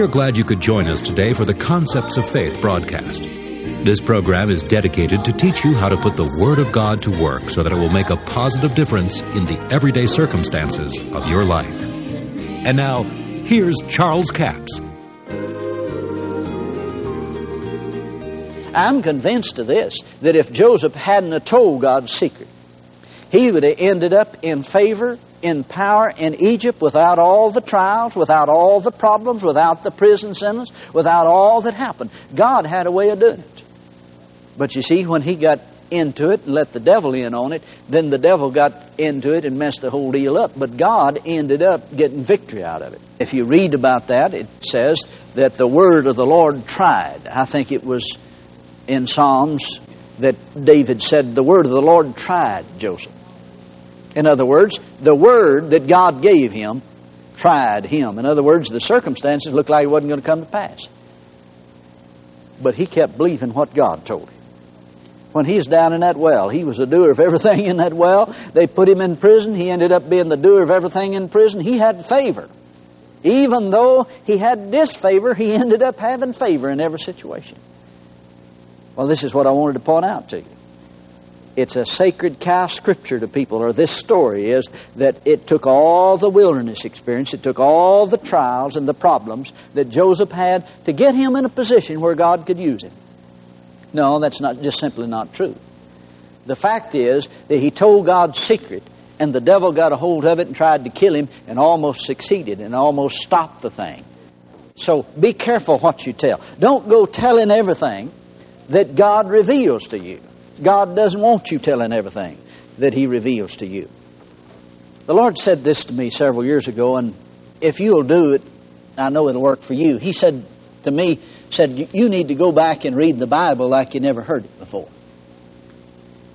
We are glad you could join us today for the Concepts of Faith broadcast. This program is dedicated to teach you how to put the Word of God to work so that it will make a positive difference in the everyday circumstances of your life. And now, here's Charles Capps. I'm convinced of this that if Joseph hadn't told God's secret, he would have ended up in favor, in power in Egypt without all the trials, without all the problems, without the prison sentence, without all that happened. God had a way of doing it. But you see, when he got into it and let the devil in on it, then the devil got into it and messed the whole deal up. But God ended up getting victory out of it. If you read about that, it says that the word of the Lord tried. I think it was in Psalms that David said, The word of the Lord tried Joseph. In other words, the word that God gave him tried him. In other words, the circumstances looked like it wasn't going to come to pass. But he kept believing what God told him. When he's down in that well, he was a doer of everything in that well. They put him in prison. He ended up being the doer of everything in prison. He had favor. Even though he had disfavor, he ended up having favor in every situation. Well, this is what I wanted to point out to you. It's a sacred cow scripture to people, or this story is that it took all the wilderness experience, it took all the trials and the problems that Joseph had to get him in a position where God could use him. No, that's not just simply not true. The fact is that he told God's secret, and the devil got a hold of it and tried to kill him and almost succeeded and almost stopped the thing. So be careful what you tell. Don't go telling everything that God reveals to you. God doesn't want you telling everything that He reveals to you. The Lord said this to me several years ago, and if you'll do it, I know it'll work for you. He said to me, said, You need to go back and read the Bible like you never heard it before.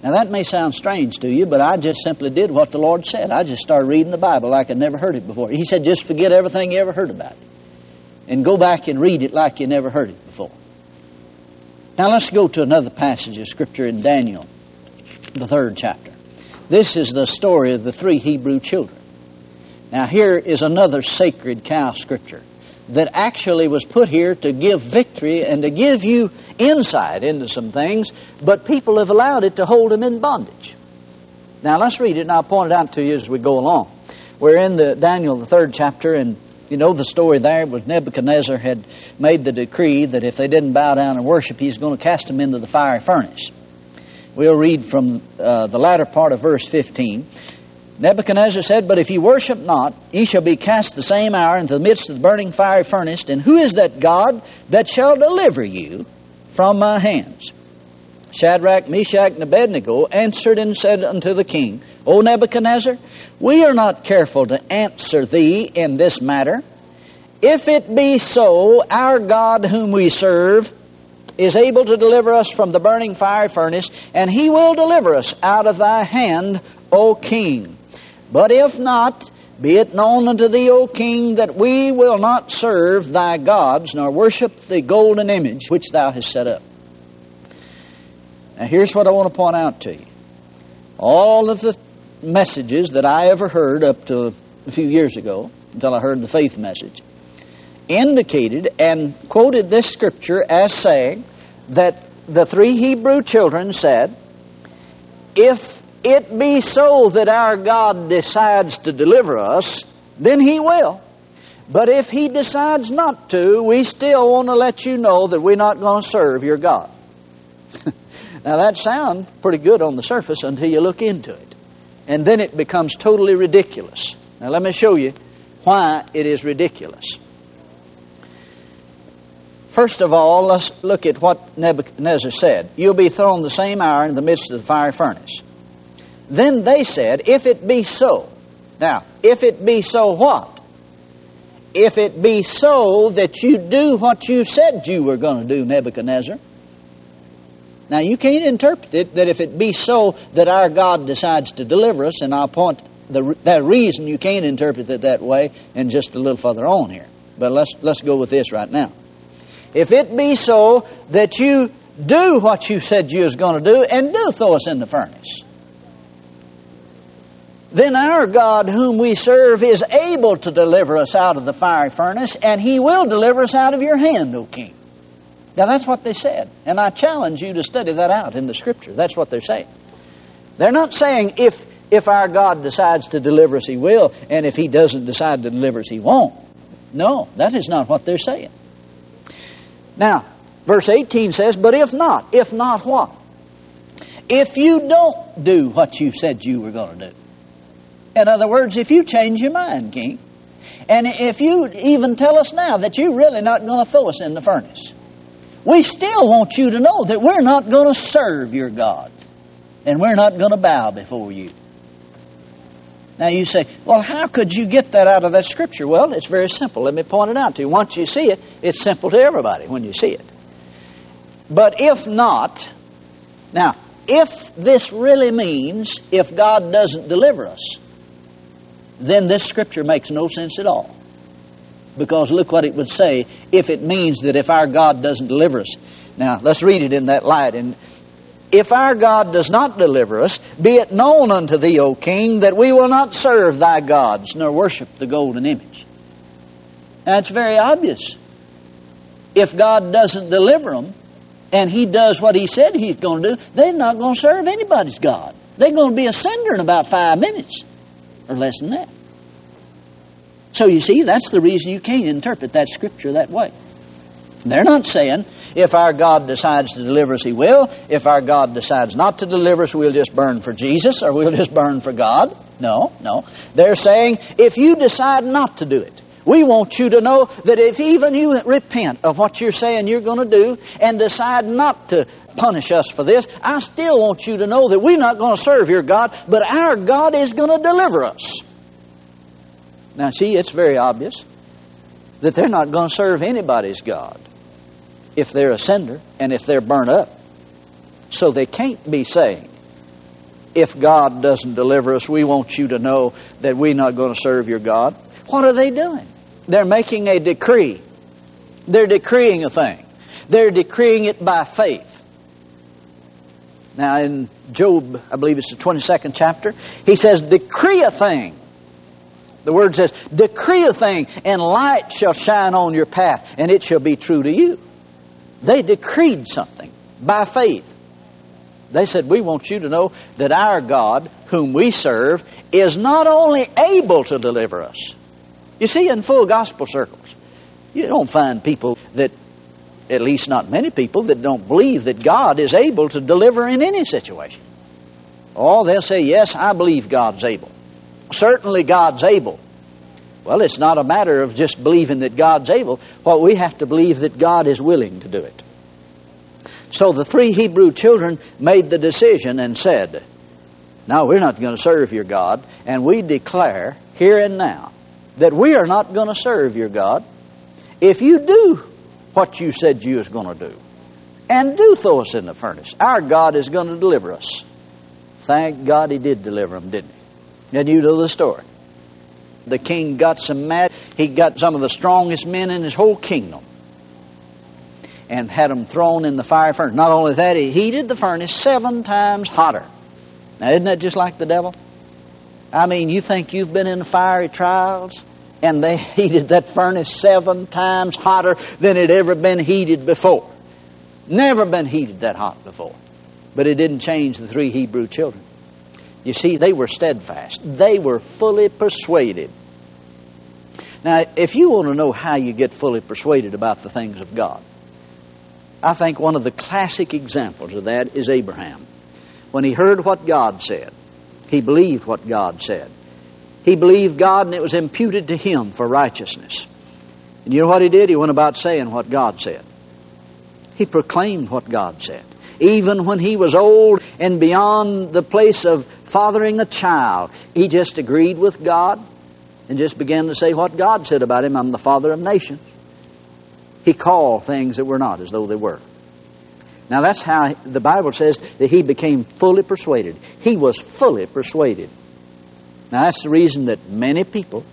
Now, that may sound strange to you, but I just simply did what the Lord said. I just started reading the Bible like I'd never heard it before. He said, Just forget everything you ever heard about it and go back and read it like you never heard it before. Now let's go to another passage of Scripture in Daniel, the third chapter. This is the story of the three Hebrew children. Now here is another sacred cow Scripture that actually was put here to give victory and to give you insight into some things, but people have allowed it to hold them in bondage. Now let's read it, and I'll point it out to you as we go along. We're in the Daniel, the third chapter, and you know the story there was Nebuchadnezzar had made the decree that if they didn't bow down and worship, he's going to cast them into the fiery furnace. We'll read from uh, the latter part of verse 15. Nebuchadnezzar said, But if ye worship not, ye shall be cast the same hour into the midst of the burning fiery furnace. And who is that God that shall deliver you from my hands? Shadrach, Meshach, and Abednego answered and said unto the king, O Nebuchadnezzar, we are not careful to answer thee in this matter. If it be so, our God whom we serve is able to deliver us from the burning fire furnace, and he will deliver us out of thy hand, O king. But if not, be it known unto thee, O king, that we will not serve thy gods, nor worship the golden image which thou hast set up. Now, here's what I want to point out to you. All of the messages that I ever heard up to a few years ago, until I heard the faith message, indicated and quoted this scripture as saying that the three Hebrew children said, If it be so that our God decides to deliver us, then He will. But if He decides not to, we still want to let you know that we're not going to serve your God. Now that sounds pretty good on the surface until you look into it. And then it becomes totally ridiculous. Now let me show you why it is ridiculous. First of all, let's look at what Nebuchadnezzar said. You'll be thrown the same hour in the midst of the fiery furnace. Then they said, If it be so. Now, if it be so what? If it be so that you do what you said you were going to do, Nebuchadnezzar, now, you can't interpret it that if it be so that our God decides to deliver us, and I'll point the, that reason you can't interpret it that way and just a little further on here. But let's, let's go with this right now. If it be so that you do what you said you was going to do and do throw us in the furnace, then our God, whom we serve, is able to deliver us out of the fiery furnace, and he will deliver us out of your hand, O king. Now, that's what they said. And I challenge you to study that out in the scripture. That's what they're saying. They're not saying if, if our God decides to deliver us, he will, and if he doesn't decide to deliver us, he won't. No, that is not what they're saying. Now, verse 18 says, But if not, if not what? If you don't do what you said you were going to do. In other words, if you change your mind, King, and if you even tell us now that you're really not going to throw us in the furnace, we still want you to know that we're not going to serve your God and we're not going to bow before you. Now you say, well, how could you get that out of that scripture? Well, it's very simple. Let me point it out to you. Once you see it, it's simple to everybody when you see it. But if not, now, if this really means if God doesn't deliver us, then this scripture makes no sense at all. Because look what it would say if it means that if our God doesn't deliver us. Now, let's read it in that light. And if our God does not deliver us, be it known unto thee, O king, that we will not serve thy gods, nor worship the golden image. That's very obvious. If God doesn't deliver them, and he does what he said he's going to do, they're not going to serve anybody's God. They're going to be a cinder in about five minutes, or less than that. So you see, that's the reason you can't interpret that scripture that way. They're not saying if our God decides to deliver us, He will. If our God decides not to deliver us, we'll just burn for Jesus or we'll just burn for God. No, no. They're saying if you decide not to do it, we want you to know that if even you repent of what you're saying you're going to do and decide not to punish us for this, I still want you to know that we're not going to serve your God, but our God is going to deliver us. Now, see, it's very obvious that they're not going to serve anybody's God if they're a cinder and if they're burnt up. So they can't be saying, if God doesn't deliver us, we want you to know that we're not going to serve your God. What are they doing? They're making a decree. They're decreeing a thing. They're decreeing it by faith. Now, in Job, I believe it's the 22nd chapter, he says, Decree a thing. The word says, Decree a thing, and light shall shine on your path, and it shall be true to you. They decreed something by faith. They said, We want you to know that our God, whom we serve, is not only able to deliver us. You see, in full gospel circles, you don't find people that, at least not many people, that don't believe that God is able to deliver in any situation. Oh, they'll say, Yes, I believe God's able. Certainly, God's able. Well, it's not a matter of just believing that God's able. What we have to believe that God is willing to do it. So the three Hebrew children made the decision and said, Now we're not going to serve your God, and we declare here and now that we are not going to serve your God if you do what you said you was going to do. And do throw us in the furnace. Our God is going to deliver us. Thank God he did deliver them, didn't he? And you know the story. The king got some mad. He got some of the strongest men in his whole kingdom and had them thrown in the fire furnace. Not only that, he heated the furnace seven times hotter. Now, isn't that just like the devil? I mean, you think you've been in fiery trials and they heated that furnace seven times hotter than it ever been heated before. Never been heated that hot before. But it didn't change the three Hebrew children. You see, they were steadfast. They were fully persuaded. Now, if you want to know how you get fully persuaded about the things of God, I think one of the classic examples of that is Abraham. When he heard what God said, he believed what God said. He believed God and it was imputed to him for righteousness. And you know what he did? He went about saying what God said. He proclaimed what God said. Even when he was old and beyond the place of fathering a child, he just agreed with God and just began to say what God said about him I'm the father of nations. He called things that were not as though they were. Now that's how the Bible says that he became fully persuaded. He was fully persuaded. Now that's the reason that many people,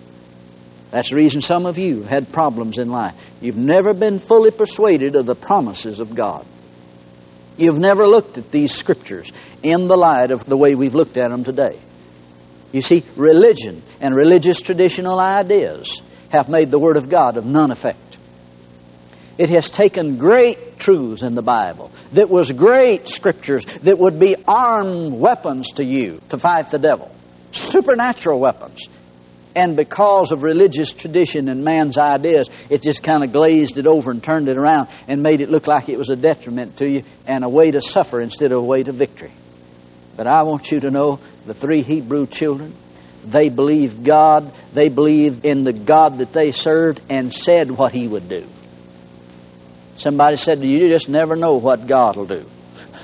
that's the reason some of you had problems in life. You've never been fully persuaded of the promises of God. You've never looked at these scriptures in the light of the way we've looked at them today. You see, religion and religious traditional ideas have made the Word of God of none effect. It has taken great truths in the Bible that was great scriptures that would be armed weapons to you to fight the devil, supernatural weapons. And because of religious tradition and man's ideas, it just kind of glazed it over and turned it around and made it look like it was a detriment to you and a way to suffer instead of a way to victory. But I want you to know the three Hebrew children, they believed God, they believed in the God that they served, and said what He would do. Somebody said to you, you just never know what God will do.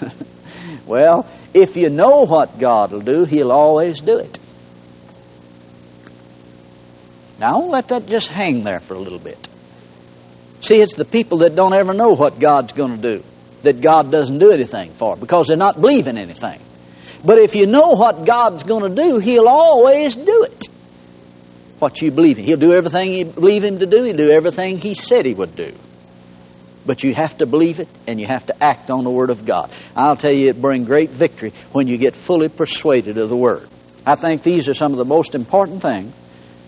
well, if you know what God will do, He'll always do it. Now, let that just hang there for a little bit. See, it's the people that don't ever know what God's going to do that God doesn't do anything for because they're not believing anything. But if you know what God's going to do, He'll always do it. What you believe in. He'll do everything you believe Him to do, He'll do everything He said He would do. But you have to believe it and you have to act on the Word of God. I'll tell you, it brings great victory when you get fully persuaded of the Word. I think these are some of the most important things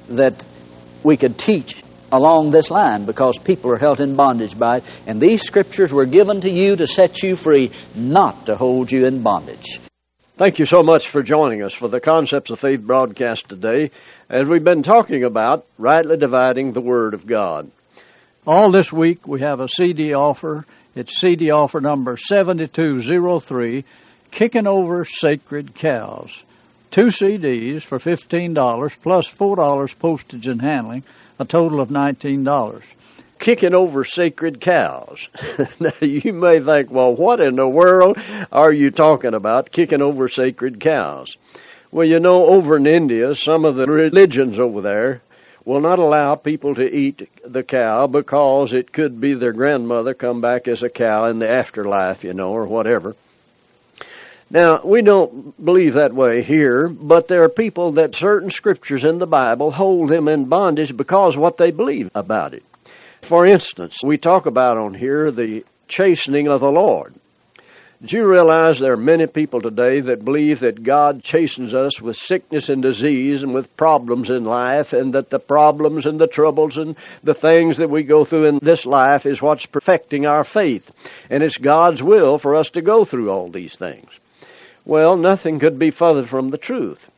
that we could teach along this line because people are held in bondage by it. And these scriptures were given to you to set you free, not to hold you in bondage. Thank you so much for joining us for the Concepts of Faith broadcast today as we've been talking about rightly dividing the Word of God. All this week we have a CD offer. It's CD offer number 7203, Kicking Over Sacred Cows. Two CDs for $15 plus $4 postage and handling, a total of $19. Kicking over sacred cows. now you may think, well, what in the world are you talking about, kicking over sacred cows? Well, you know, over in India, some of the religions over there will not allow people to eat the cow because it could be their grandmother come back as a cow in the afterlife, you know, or whatever. Now, we don't believe that way here, but there are people that certain scriptures in the Bible hold them in bondage because what they believe about it. For instance, we talk about on here the chastening of the Lord. Do you realize there are many people today that believe that God chastens us with sickness and disease and with problems in life, and that the problems and the troubles and the things that we go through in this life is what's perfecting our faith? And it's God's will for us to go through all these things. Well, nothing could be further from the truth.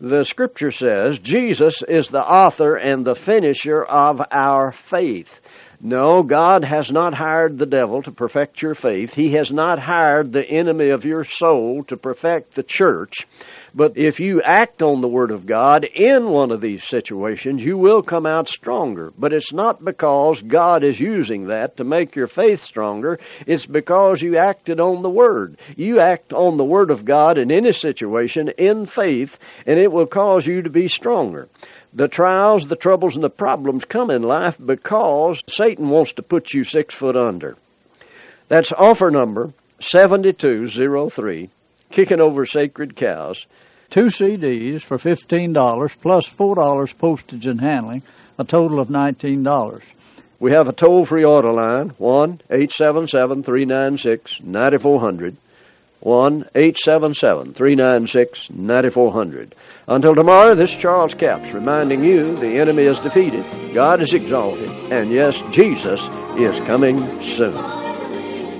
The scripture says Jesus is the author and the finisher of our faith. No, God has not hired the devil to perfect your faith. He has not hired the enemy of your soul to perfect the church. But if you act on the Word of God in one of these situations, you will come out stronger. But it's not because God is using that to make your faith stronger. It's because you acted on the Word. You act on the Word of God in any situation in faith, and it will cause you to be stronger. The trials, the troubles, and the problems come in life because Satan wants to put you six foot under. That's offer number 7203, Kicking Over Sacred Cows two CDs for $15 plus $4 postage and handling, a total of $19. We have a toll free order line, 1 877 396 9400. 1 877 396 9400. Until tomorrow, this is Charles Capps reminding you the enemy is defeated, God is exalted, and yes, Jesus is coming soon.